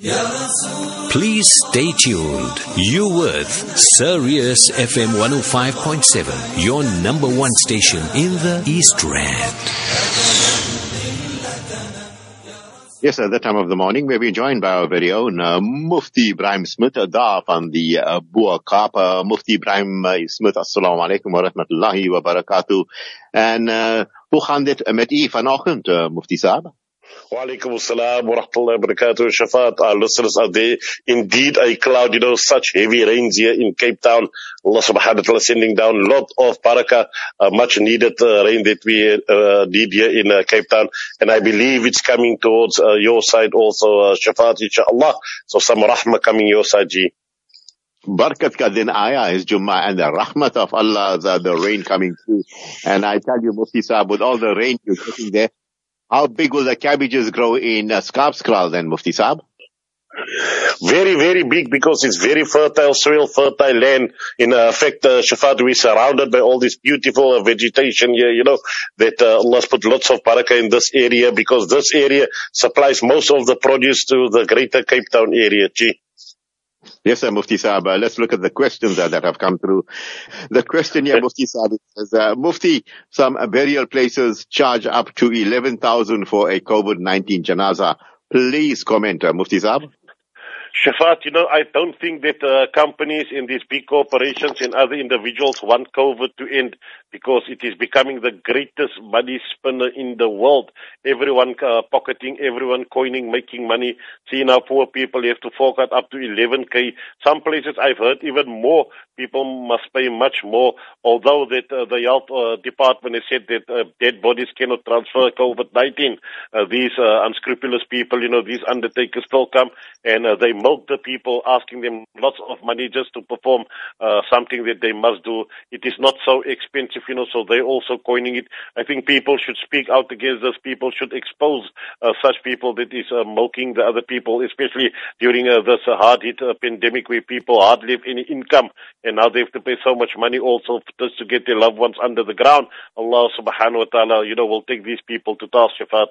Please stay tuned. You with Sirius FM 105.7, your number one station in the East Rand. Yes, at that time of the morning, we'll be joined by our very own uh, Mufti Ebrahim Smith, uh, daar van die uh, Boer Kaap. Uh, Mufti Ebrahim uh, Smith, assalamu alaikum wa rahmatullahi wa barakatuh. En uh, hoe gaan dit met u vanochtend, uh, Mufti Saab? Walaikum assalam wa rahmatullahi wa barakatuh. Shafat, our listeners out there. Indeed, a cloud, you know, such heavy rains here in Cape Town. Allah subhanahu wa ta'ala sending down a lot of barakah, uh, much needed uh, rain that we uh, need here in uh, Cape Town. And I believe it's coming towards uh, your side also, uh, Shafat, inshallah. So some rahmah coming your side, Ji. Barakat ka din ayah is Jummah and the rahmat of Allah, the, the rain coming through. And I tell you, Mufti Saab, with all the rain you're getting there, how big will the cabbages grow in uh, Schaapkraal then, Mufti Saab? Very, very big because it's very fertile soil, fertile land. In uh, fact, uh, Shafat, we're surrounded by all this beautiful uh, vegetation here, you know, that uh, Allah's put lots of barakah in this area because this area supplies most of the produce to the greater Cape Town area, Gee. Yes, sir, Mufti Saab. Uh, let's look at the questions uh, that have come through. The question here, Mufti Saab, says, uh, Mufti, some burial places charge up to 11,000 for a COVID-19 janaza. Please comment, uh, Mufti Saab. Shafat, you know, I don't think that uh, companies and these big corporations and other individuals want COVID to end because it is becoming the greatest money spinner in the world. Everyone uh, pocketing, everyone coining, making money. See now poor people have to fork out up to 11k. Some places I've heard even more. People must pay much more. Although that uh, the health uh, department has said that uh, dead bodies cannot transfer COVID-19. Uh, these uh, unscrupulous people, you know, these undertakers still come and they milk the people, asking them lots of money just to perform something that they must do. It is not so expensive, you know, so they're also coining it. I think people should speak out against this. People should expose uh, such people that is uh, the other people, especially during uh, this uh, hard-hit uh, pandemic where people hardly have any income and now they have to pay so much money also just to get their loved ones under the ground. Allah subhanahu wa ta'ala, you know, will take these people to task, Shafat.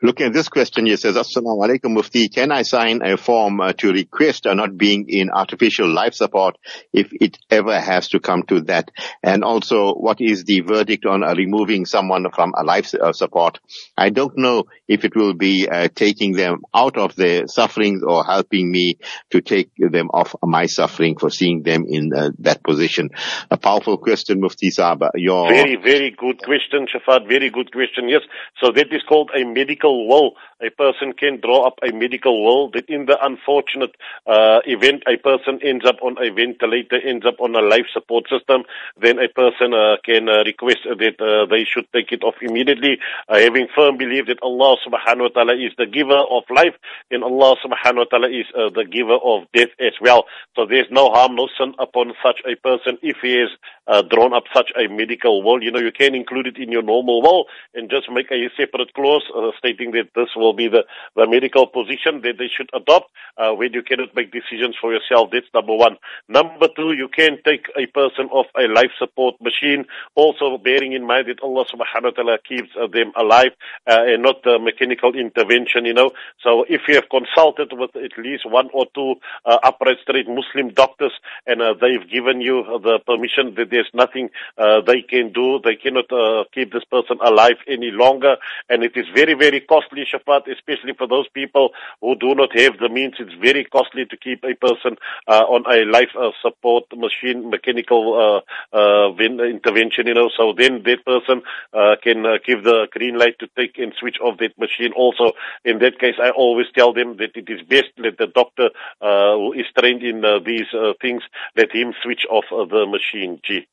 Looking at this question, he says, Assalamu alaikum Mufti, can I sign a form uh, to request uh, not being in artificial life support if it ever has to come to that? And also, what is the verdict on uh, removing someone from a life uh, support? I don't know if it will be taking them out of their sufferings or helping me to take them off my suffering for seeing them in that position. A powerful question, Mufti Saab. Your Very, very good question, Shafat. Very good question. Yes. So that is called a medical will. A person can draw up a medical will that in the unfortunate uh, event a person ends up on a ventilator, ends up on a life support system, then a person uh, can uh, request that uh, they should take it off immediately, uh, having firm belief that Allah subhanahu wa ta'ala is the giver of life and Allah subhanahu wa ta'ala is uh, the giver of death as well. So there's no harm, no sin upon such a person if he has drawn up such a medical will. You know, you can include it in your normal will and just make a separate clause uh, stating that this will be the, the medical position that they should adopt uh, when you cannot make decisions for yourself. That's number one. Number two, you can take a person off a life support machine, also bearing in mind that Allah subhanahu wa ta'ala keeps uh, them alive uh, and not the mechanical intervention, you know. So if you have consulted with at least one or two uh, upright straight Muslim doctors and uh, they've given you the permission that there's nothing uh, they can do, they cannot uh, keep this person alive any longer and it is very, very costly, Shafat, especially for those people who do not have the means. It's very costly to keep a person uh, on a life uh, support machine, mechanical uh, uh, intervention, you know. So then that person uh, can uh, give the green light to take and switch off that machine. Also, in that case, I always tell them that it is best that the doctor who is trained in these things let him switch off the machine. Gee.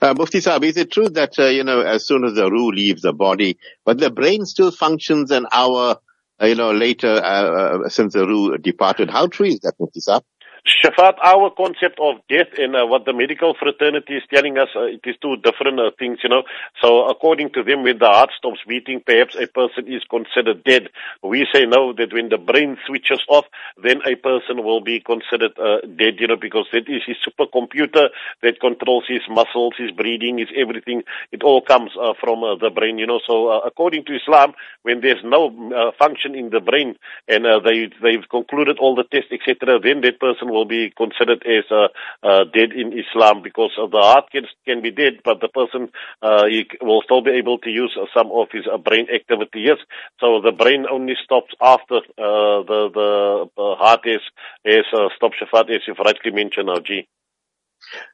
Uh, Mufti Saab, is it true that, uh, you know, as soon as the ruh leaves the body, but the brain still functions an hour, uh, you know, later, uh, uh, since the ruh departed? How true is that, Mufti Saab? Shafat, our concept of death and uh, what the medical fraternity is telling us, uh, it is two different uh, things, you know. So according to them, when the heart stops beating, perhaps a person is considered dead. We say no, that when the brain switches off, then a person will be considered uh, dead, you know, because that is his supercomputer that controls his muscles, his breathing, his everything. It all comes uh, from uh, the brain, you know. So according to Islam, when there's no function in the brain and they, they've concluded all the tests, etc., then that person will be considered as uh, uh, dead in Islam because the heart can, can be dead, but the person uh, he will still be able to use some of his uh, brain activity. Yes, so the brain only stops after uh, the the heart is is uh, stop shafat, as you've rightly mentioned, now, G.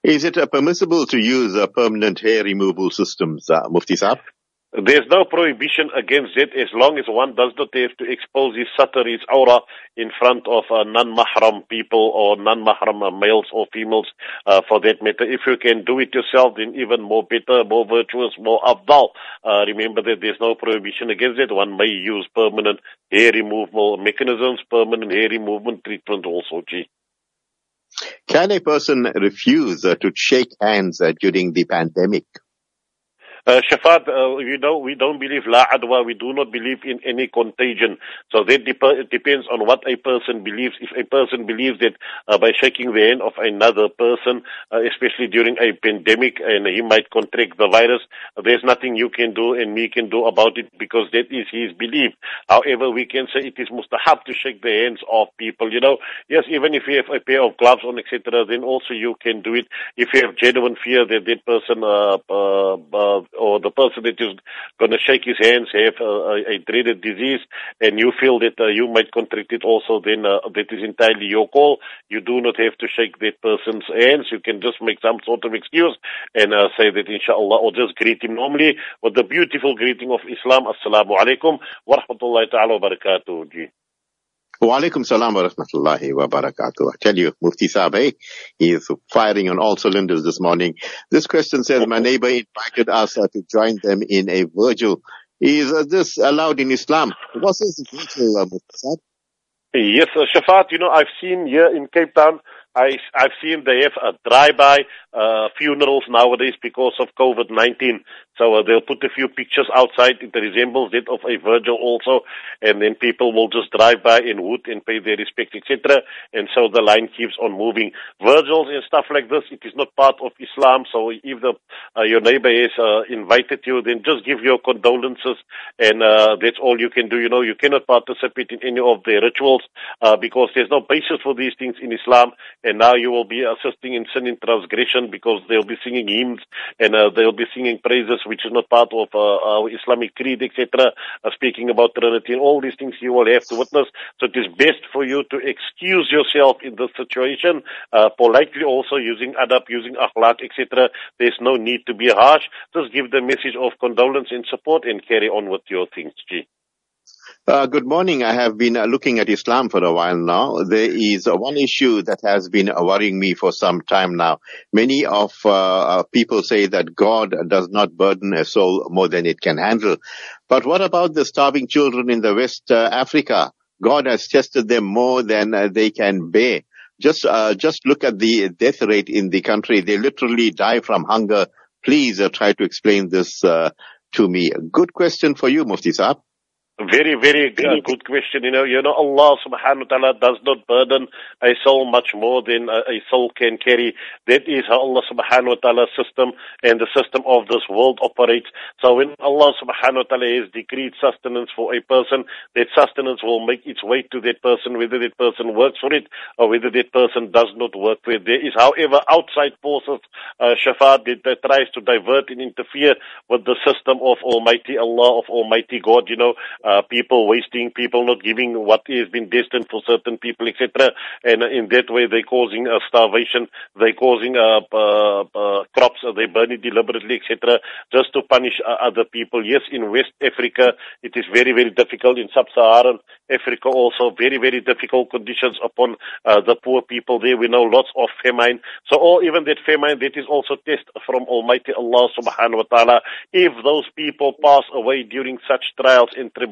Is it permissible to use permanent hair removal systems, Mufti Saab? There's no prohibition against it as long as one does not have to expose his satar, his aura, in front of uh, non-mahram people or non-mahram uh, males or females uh, for that matter. If you can do it yourself, then even more better, more virtuous, more afdal. Uh, remember that there's no prohibition against it. One may use permanent hair removal mechanisms, permanent hair removal treatment also, G. Can a person refuse uh, to shake hands uh, during the pandemic? Uh, Shafat, uh, you know, we don't believe la adwa. We do not believe in any contagion. So that dep- depends on what a person believes. If a person believes that uh, by shaking the hand of another person, uh, especially during a pandemic, and he might contract the virus, there's nothing you can do and me can do about it because that is his belief. However, we can say it is mustahab to shake the hands of people. You know, yes, even if you have a pair of gloves on, etc., then also you can do it. If you have genuine fear that that person uh, uh, uh or the person that is going to shake his hands have a, a, dreaded disease and you feel that uh, you might contract it also, then uh, that is entirely your call. You do not have to shake that person's hands. You can just make some sort of excuse and uh, say that inshallah or just greet him normally with the beautiful greeting of Islam. Assalamu alaikum wa rahmatullahi ta'ala wa barakatuh. Wa alaikum salam wa rahmatullahi wa barakatuh. I tell you, Mufti Saab, hey, he is firing on all cylinders this morning. This question says, my neighbor invited us uh, to join them in a vigil. Is uh, this allowed in Islam? What is vigil, uh, Mufti Saab? Yes, uh, Shafat, you know, I've seen here in Cape Town, I, I've seen they have a drive-by uh, funerals nowadays because of COVID-19. So uh, they'll put a few pictures outside. It resembles that of a vigil also. And then people will just drive by in wood and pay their respect, etc. And so the line keeps on moving. Vigils and stuff like this, it is not part of Islam. So if the, uh, your neighbor has uh, invited you, then just give your condolences. And uh, that's all you can do. You know, you cannot participate in any of their rituals uh, because there's no basis for these things in Islam. And now you will be assisting in sin transgression because they'll be singing hymns and uh, they'll be singing praises which is not part of uh, our Islamic creed, etc., uh, speaking about Trinity and all these things you will have to witness. So it is best for you to excuse yourself in this situation, uh, politely also using adab, using akhlaq, etc. There's no need to be harsh. Just give the message of condolence and support and carry on with your things, G. Uh, good morning. I have been uh, looking at Islam for a while now. There is uh, one issue that has been worrying me for some time now. Many of uh, uh, people say that God does not burden a soul more than it can handle. But what about the starving children in the West uh, Africa? God has tested them more than they can bear. Just, just look at the death rate in the country. They literally die from hunger. Please try to explain this to me. Good question for you, Mufti Saab. Very, very good question. You know, you know, Allah subhanahu wa ta'ala does not burden a soul much more than a, a soul can carry. That is how Allah subhanahu wa ta'ala system and the system of this world operates. So when Allah subhanahu wa ta'ala has decreed sustenance for a person, that sustenance will make its way to that person, whether that person works for it or whether that person does not work for it. There is, however, outside forces, uh, Shafat, that, that tries to divert and interfere with the system of Almighty Allah, of Almighty God, you know, uh, people wasting, people not giving what has been destined for certain people, etc. And in that way, they're causing a starvation, they're causing uh, uh, uh, crops, they burn it deliberately, etc., just to punish uh, other people. Yes, in West Africa, it is very, very difficult. In Sub-Saharan Africa also, very, very difficult conditions upon uh, the poor people there. We know lots of famine. So, or even that famine, that is also test from Almighty Allah subhanahu wa ta'ala. If those people pass away during such trials and tribulations,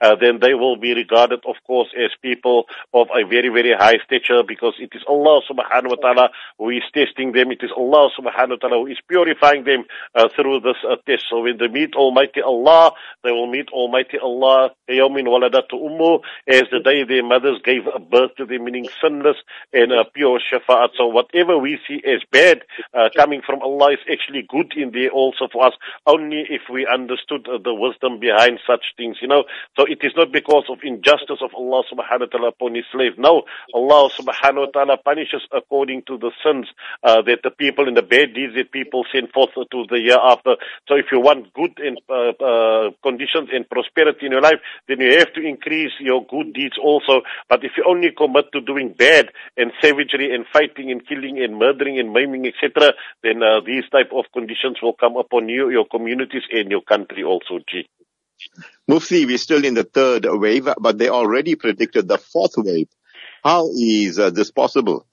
uh, then they will be regarded, of course, as people of a very, very high stature because it is Allah subhanahu wa ta'ala who is testing them. It is Allah subhanahu wa ta'ala who is purifying them uh, through this uh, test. So when they meet Almighty Allah, they will meet Almighty Allah, Yawmin waladatu ummu, as the day their mothers gave birth to them, meaning sinless and uh, pure Shafat. So whatever we see as bad uh, coming from Allah is actually good in there also for us, only if we understood uh, the wisdom behind such things you know. So it is not because of injustice of Allah subhanahu wa ta'ala upon his slave. No, Allah subhanahu wa ta'ala punishes according to the sins uh, that the people and the bad deeds that people send forth to the year after. So if you want good and, uh, uh, conditions and prosperity in your life, then you have to increase your good deeds also. But if you only commit to doing bad and savagery and fighting and killing and murdering and maiming, etc., then uh, these type of conditions will come upon you, your communities, and your country also, G. Mufti, we're still in the third wave, but they already predicted the fourth wave. How is uh, this possible?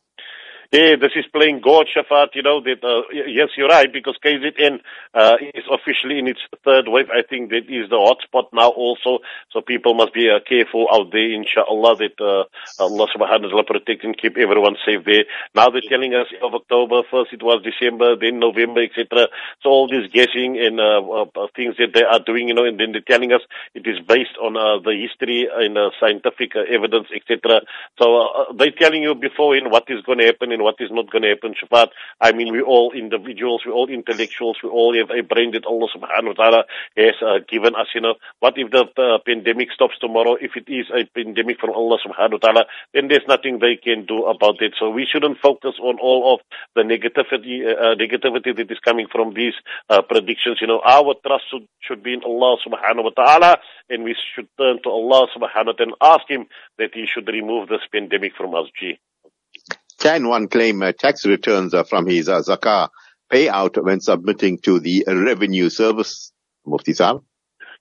Yeah, this is playing God, Shafat, you know, that, uh, yes, you're right, because KZN, uh, is officially in its third wave. I think that is the hotspot now also. So people must be uh, careful out there, inshallah, that, uh, Allah subhanahu wa ta'ala protect and keep everyone safe there. Now they're telling us of October, first it was December, then November, etc. So all this guessing and, uh, uh, things that they are doing, you know, and then they're telling us it is based on, uh, the history and, uh, scientific uh, evidence, etc. So, uh, they're telling you beforehand what is going to happen what is not going to happen, Shafat. I mean, we all individuals, we all intellectuals, we all have a brain that Allah subhanahu wa ta'ala has uh, given us, you know. What if the uh, pandemic stops tomorrow? If it is a pandemic from Allah subhanahu wa ta'ala, then there's nothing they can do about it. So we shouldn't focus on all of the negativity, uh, uh negativity that is coming from these uh, predictions. You know, our trust should, should be in Allah subhanahu wa ta'ala and we should turn to Allah subhanahu wa ta'ala and ask Him that He should remove this pandemic from us, G. Can one claim uh, tax returns from his uh, zakah payout when submitting to the revenue service? Mufti?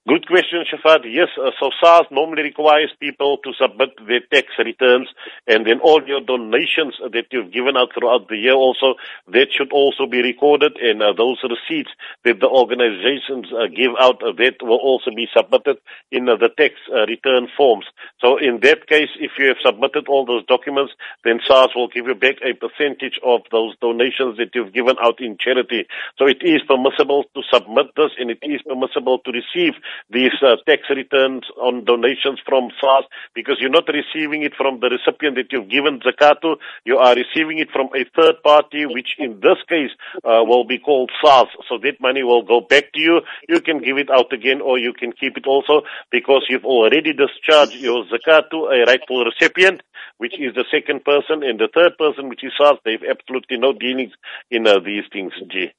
Good question, Shafat. Yes, uh, so SARS normally requires people to submit their tax returns and then all your donations that you've given out throughout the year also, that should also be recorded and uh, those receipts that the organizations uh, give out, uh, that will also be submitted in uh, the tax uh, return forms. So in that case, if you have submitted all those documents, then SARS will give you back a percentage of those donations that you've given out in charity. So it is permissible to submit this and it is permissible to receive these uh, tax returns on donations from SARS because you're not receiving it from the recipient that you've given zakat to. You are receiving it from a third party, which in this case uh, will be called SARS. So that money will go back to you. You can give it out again or you can keep it also because you've already discharged your zakat to a rightful recipient, which is the second person, and the third person, which is SARS. They have absolutely no dealings in uh, these things, G.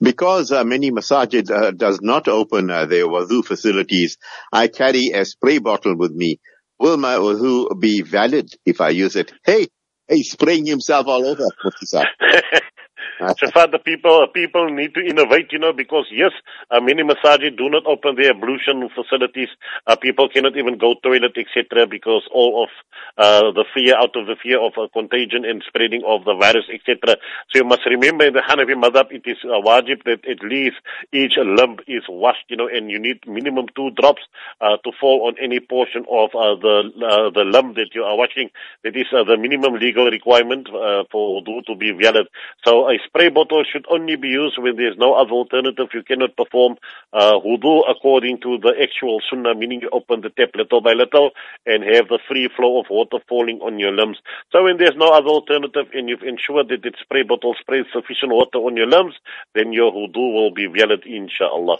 Because uh, many masajid uh, does not open uh, their wudu facilities, I carry a spray bottle with me. Will my wudu be valid if I use it? Hey, hey, spraying himself all over. Shafat, the people, people need to innovate, you know, because yes, uh, many masajid do not open their ablution facilities. Uh, people cannot even go toilet, etc., because all of uh, the fear, out of the fear of uh, contagion and spreading of the virus, etc. So you must remember in the Hanafi madhab, it is a wajib that at least each lump is washed, you know, and you need minimum two drops uh, to fall on any portion of uh, the uh, the limb that you are washing. That is uh, the minimum legal requirement uh, for wudu to be valid. So a spray bottle should only be used when there's no other alternative. You cannot perform uh, wudu according to the actual sunnah, meaning you open the tap little by little and have the free flow of water falling on your limbs. So when there's no other alternative and you've ensured that the spray bottle sprays sufficient water on your limbs, then your wudu will be valid, inshallah.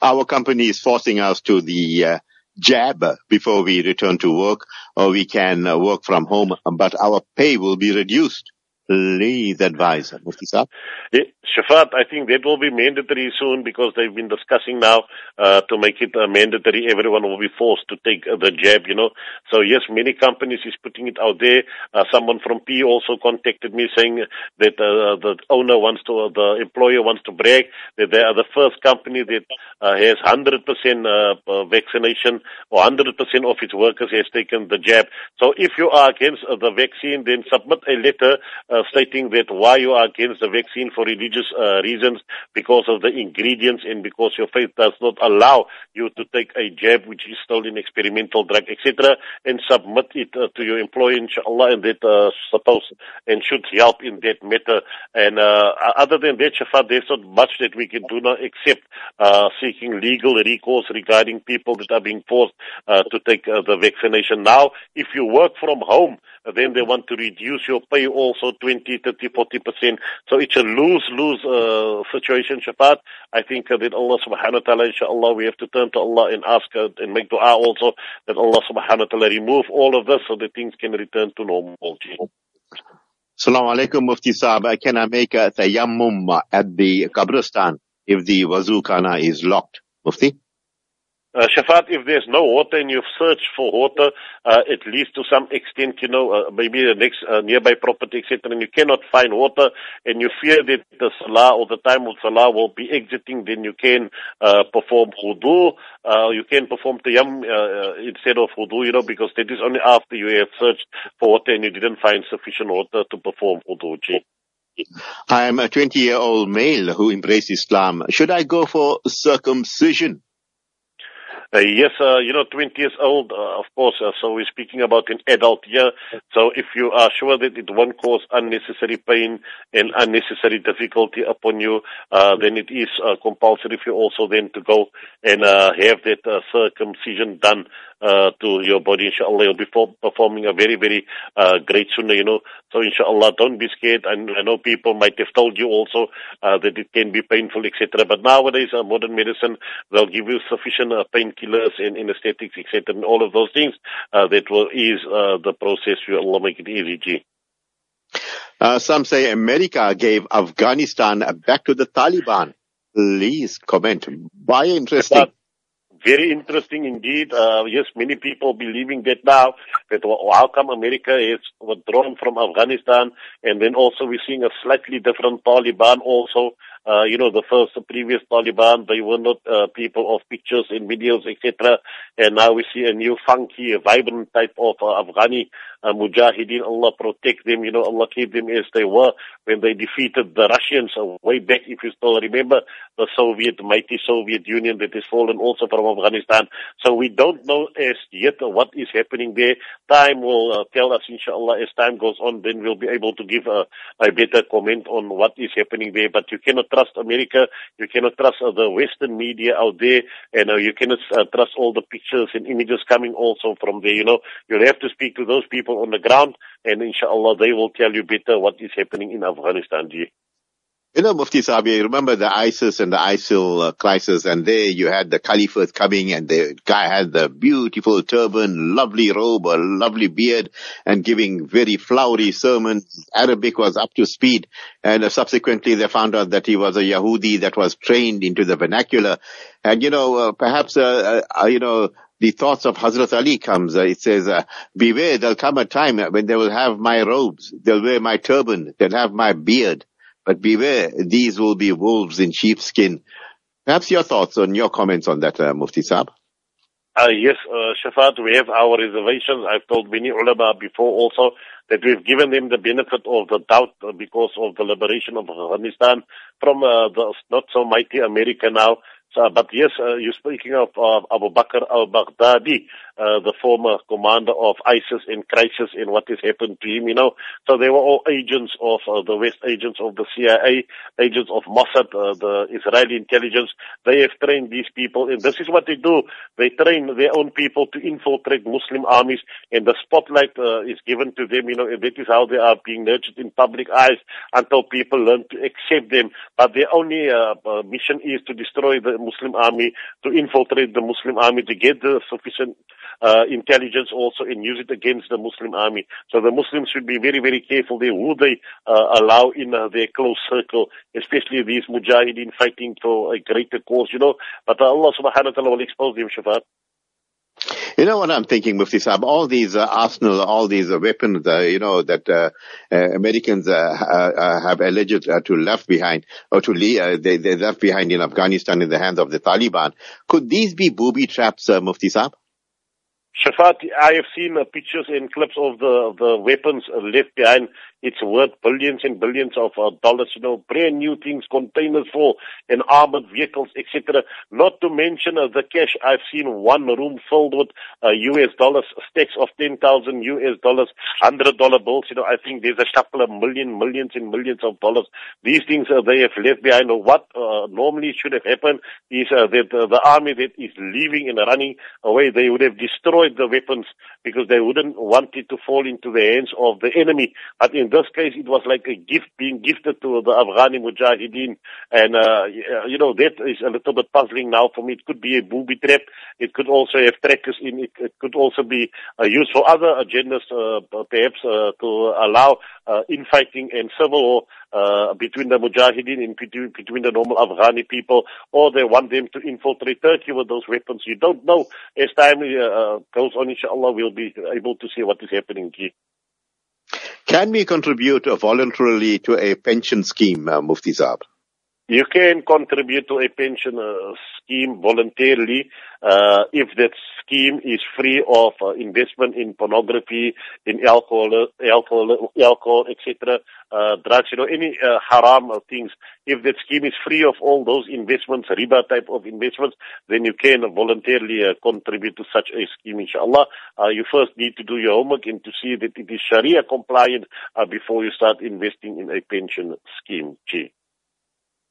Our company is forcing us to the uh, jab before we return to work, or we can uh, work from home, but our pay will be reduced lead advisor. Mufti Saab? Yeah, Shafat, I think that will be mandatory soon because they've been discussing now uh, to make it uh, mandatory. Everyone will be forced to take uh, the jab, you know. So yes, many companies is putting it out there. Uh, someone from P also contacted me saying that uh, the owner wants to, the employer wants to brag that they are the first company that uh, has 100% uh, uh, vaccination or 100% of its workers has taken the jab. So if you are against uh, the vaccine, then submit a letter uh, stating that why you are against the vaccine for religious uh, reasons because of the ingredients and because your faith does not allow you to take a jab which is still an experimental drug, etc., and submit it uh, to your employer, inshallah, and that uh, supposed and should help in that matter. And uh, other than that, Shafat, there's not much that we can do now except uh, seeking legal recourse regarding people that are being forced uh, to take the vaccination. Now, if you work from home, then they want to reduce your pay also 20, 30, 40%. So it's a lose-lose uh, situation, Shafat. I think uh, that Allah subhanahu wa ta'ala, inshallah, we have to turn to Allah and ask uh, and make dua also that Allah subhanahu wa ta'ala remove all of this so that things can return to normal. Assalamu alaikum, Mufti Saab. Can I make a tayammum at the Qabristan if the wazukana is locked? Mufti? Uh, Shafat, if there's no water and you've searched for water, uh, at least to some extent, you know, uh, maybe the next uh, nearby property, etc., and you cannot find water and you fear that the salah or the time of salah will be exiting, then you can uh, perform wudu. Uh, you can perform tayammum uh, instead of wudu, you know, because that is only after you have searched for water and you didn't find sufficient water to perform wudu. I am a 20 year old male who embraced Islam. Should I go for circumcision? Uh, yes, uh, you know, 20 years old, uh, of course, uh, so we're speaking about an adult year. So if you are sure that it won't cause unnecessary pain and unnecessary difficulty upon you, uh, then it is uh, compulsory for you also then to go and have that circumcision done uh, to your body, inshallah. You'll be performing a very, very uh, great sunnah, you know. So inshallah, don't be scared. And I know people might have told you also uh, that it can be painful, etc. But nowadays, uh, modern medicine, they'll give you sufficient uh, painkillers and anesthetics, etc. And all of those things uh, that will ease uh, the process. You Allah make it easy, G. Uh, some say America gave Afghanistan back to the Taliban. Please comment. Why interesting? But very interesting indeed. Uh, yes, many people believing that now, that how come America is withdrawn from Afghanistan and then also we're seeing a slightly different Taliban also. Uh, you know, the first, the previous Taliban, they were not uh, people of pictures and videos, etc. And now we see a new funky, vibrant type of uh, Afghani uh, Mujahideen. Allah protect them, you know, Allah keep them as they were when they defeated the Russians uh, way back, if you still remember, the Soviet, mighty Soviet Union that has fallen also from Afghanistan. So we don't know as yet what is happening there. Time will uh, tell us, inshallah, as time goes on, then we'll be able to give a, a better comment on what is happening there. But you cannot trust America. You cannot trust uh, the Western media out there. And uh, you cannot uh, trust all the pictures and images coming also from there. You know, you'll have to speak to those people on the ground and inshallah they will tell you better what is happening in Afghanistan. You know, Mufti Sabi, remember the ISIS and the ISIL uh, crisis, and there you had the caliphate coming, and the guy had the beautiful turban, lovely robe, a lovely beard, and giving very flowery sermons. Arabic was up to speed, and uh, subsequently they found out that he was a Yahudi that was trained into the vernacular. And you know, uh, perhaps, uh, uh, you know, the thoughts of Hazrat Ali comes. Uh, it says, uh, beware, there'll come a time when they will have my robes, they'll wear my turban, they'll have my beard. But beware, these will be wolves in sheepskin. Perhaps your thoughts on your comments on that, uh, Mufti Saab? Uh, yes, uh, Shafat, we have our reservations. I've told many ulama before also that we've given them the benefit of the doubt because of the liberation of Afghanistan from uh, the not so mighty America now. So, but yes, uh, you're speaking of uh, Abu Bakr al-Baghdadi, uh, the former commander of ISIS in crisis in what has happened to him, you know. So they were all agents of uh, the West, agents of the CIA, agents of Mossad, uh, the Israeli intelligence. They have trained these people and this is what they do. They train their own people to infiltrate Muslim armies and the spotlight uh, is given to them, you know, and that is how they are being nurtured in public eyes until people learn to accept them. But their only uh, mission is to destroy the Muslim army, to infiltrate the Muslim army, to get the sufficient uh, intelligence also and use it against the Muslim army. So the Muslims should be very, very careful there who they uh, allow in uh, their close circle, especially these mujahideen fighting for a greater cause, you know. But Allah subhanahu wa ta'ala will expose them, Shafat. You know what I'm thinking, Mufti Saab? All these uh, arsenal, all these uh, weapons, uh, you know, that uh, uh, Americans uh, have alleged to left behind, or to leave, they, they left behind in Afghanistan in the hands of the Taliban. Could these be booby traps, Mufti Saab? Shafat, I have seen pictures and clips of the the weapons left behind it's worth billions and billions of uh, dollars, you know, brand new things, containers full and armored vehicles, etc. Not to mention uh, the cash. I've seen one room filled with uh, US dollars, stacks of 10,000 US dollars, $100 bills. You know, I think there's a couple of million, millions and millions of dollars. These things uh, they have left behind. What uh, normally should have happened is uh, that uh, the army that is leaving and running away, they would have destroyed the weapons because they wouldn't want it to fall into the hands of the enemy. But in this case, it was like a gift being gifted to the Afghani Mujahideen. And, uh, you know, that is a little bit puzzling now for me. It could be a booby trap. It could also have trackers in it. It could also be uh, used for other agendas, uh, perhaps uh, to allow uh, infighting and civil war uh, between the Mujahideen and between, between the normal Afghani people, or they want them to infiltrate Turkey with those weapons. You don't know. As time uh, goes on, inshallah, we'll be able to see what is happening here. Can we contribute voluntarily to a pension scheme, uh, Mufti Saab? You can contribute to a pension uh, scheme voluntarily uh, if that scheme is free of uh, investment in pornography, in alcohol, alcohol, alcohol, etc., uh, drugs, you know, any uh, haram things. If that scheme is free of all those investments, riba type of investments, then you can voluntarily uh, contribute to such a scheme, inshallah. Uh, you first need to do your homework and to see that it is Sharia compliant uh, before you start investing in a pension scheme. Gee.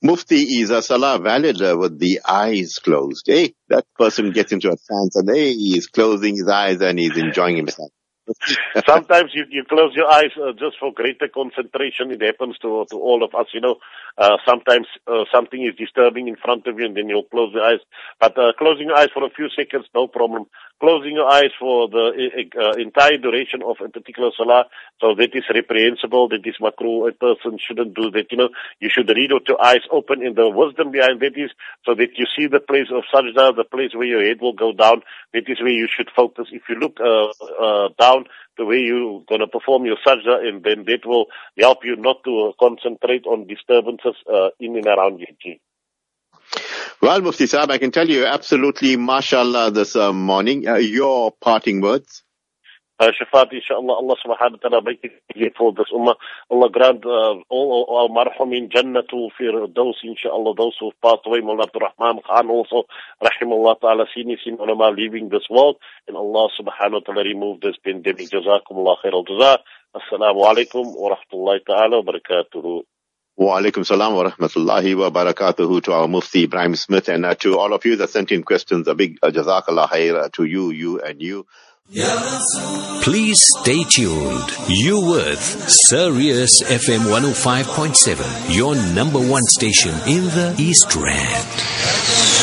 Mufti is a salah valid with the eyes closed. Hey, that person gets into a trance and hey, he's closing his eyes and he's enjoying himself. Sometimes you, you close your eyes uh, just for greater concentration. It happens to to all of us, you know. Uh, sometimes uh, something is disturbing in front of you and then you'll close your eyes. But uh, closing your eyes for a few seconds, no problem. Closing your eyes for the uh, entire duration of a particular salah, so that is reprehensible, that is makruh. A person shouldn't do that, you know. You should read with your eyes open and the wisdom behind that is so that you see the place of sajda, the place where your head will go down. That is where you should focus. If you look uh, uh, down, the way you're going to perform your sajda, and then that will help you not to concentrate on disturbances uh, in and around your you. Well, Mufti Saab, I can tell you absolutely, mashallah, this uh, morning. Uh, your parting words? Uh, Shafat, inshallah, Allah subhanahu wa ta'ala make it for this ummah. Allah grant uh, all our marhumin jannatul firdaus, inshallah, those who passed away, Mullah Abdul Rahman Khan also, rahimahullah ta'ala, senior sin ulama leaving this world, and Allah subhanahu wa ta'ala remove this pandemic. Jazakumullah khair al-jazaa. Assalamu alaikum wa rahmatullahi ta'ala wa barakatuhu. Wa alaikum salam wa rahmatullahi wa barakatuhu to our Mufti Ebrahim Smith and uh, to all of you that sent in questions. A big uh, jazakallah khair to you, you and you. Please stay tuned. You with Sirius FM 105.7, your number one station in the East Rand.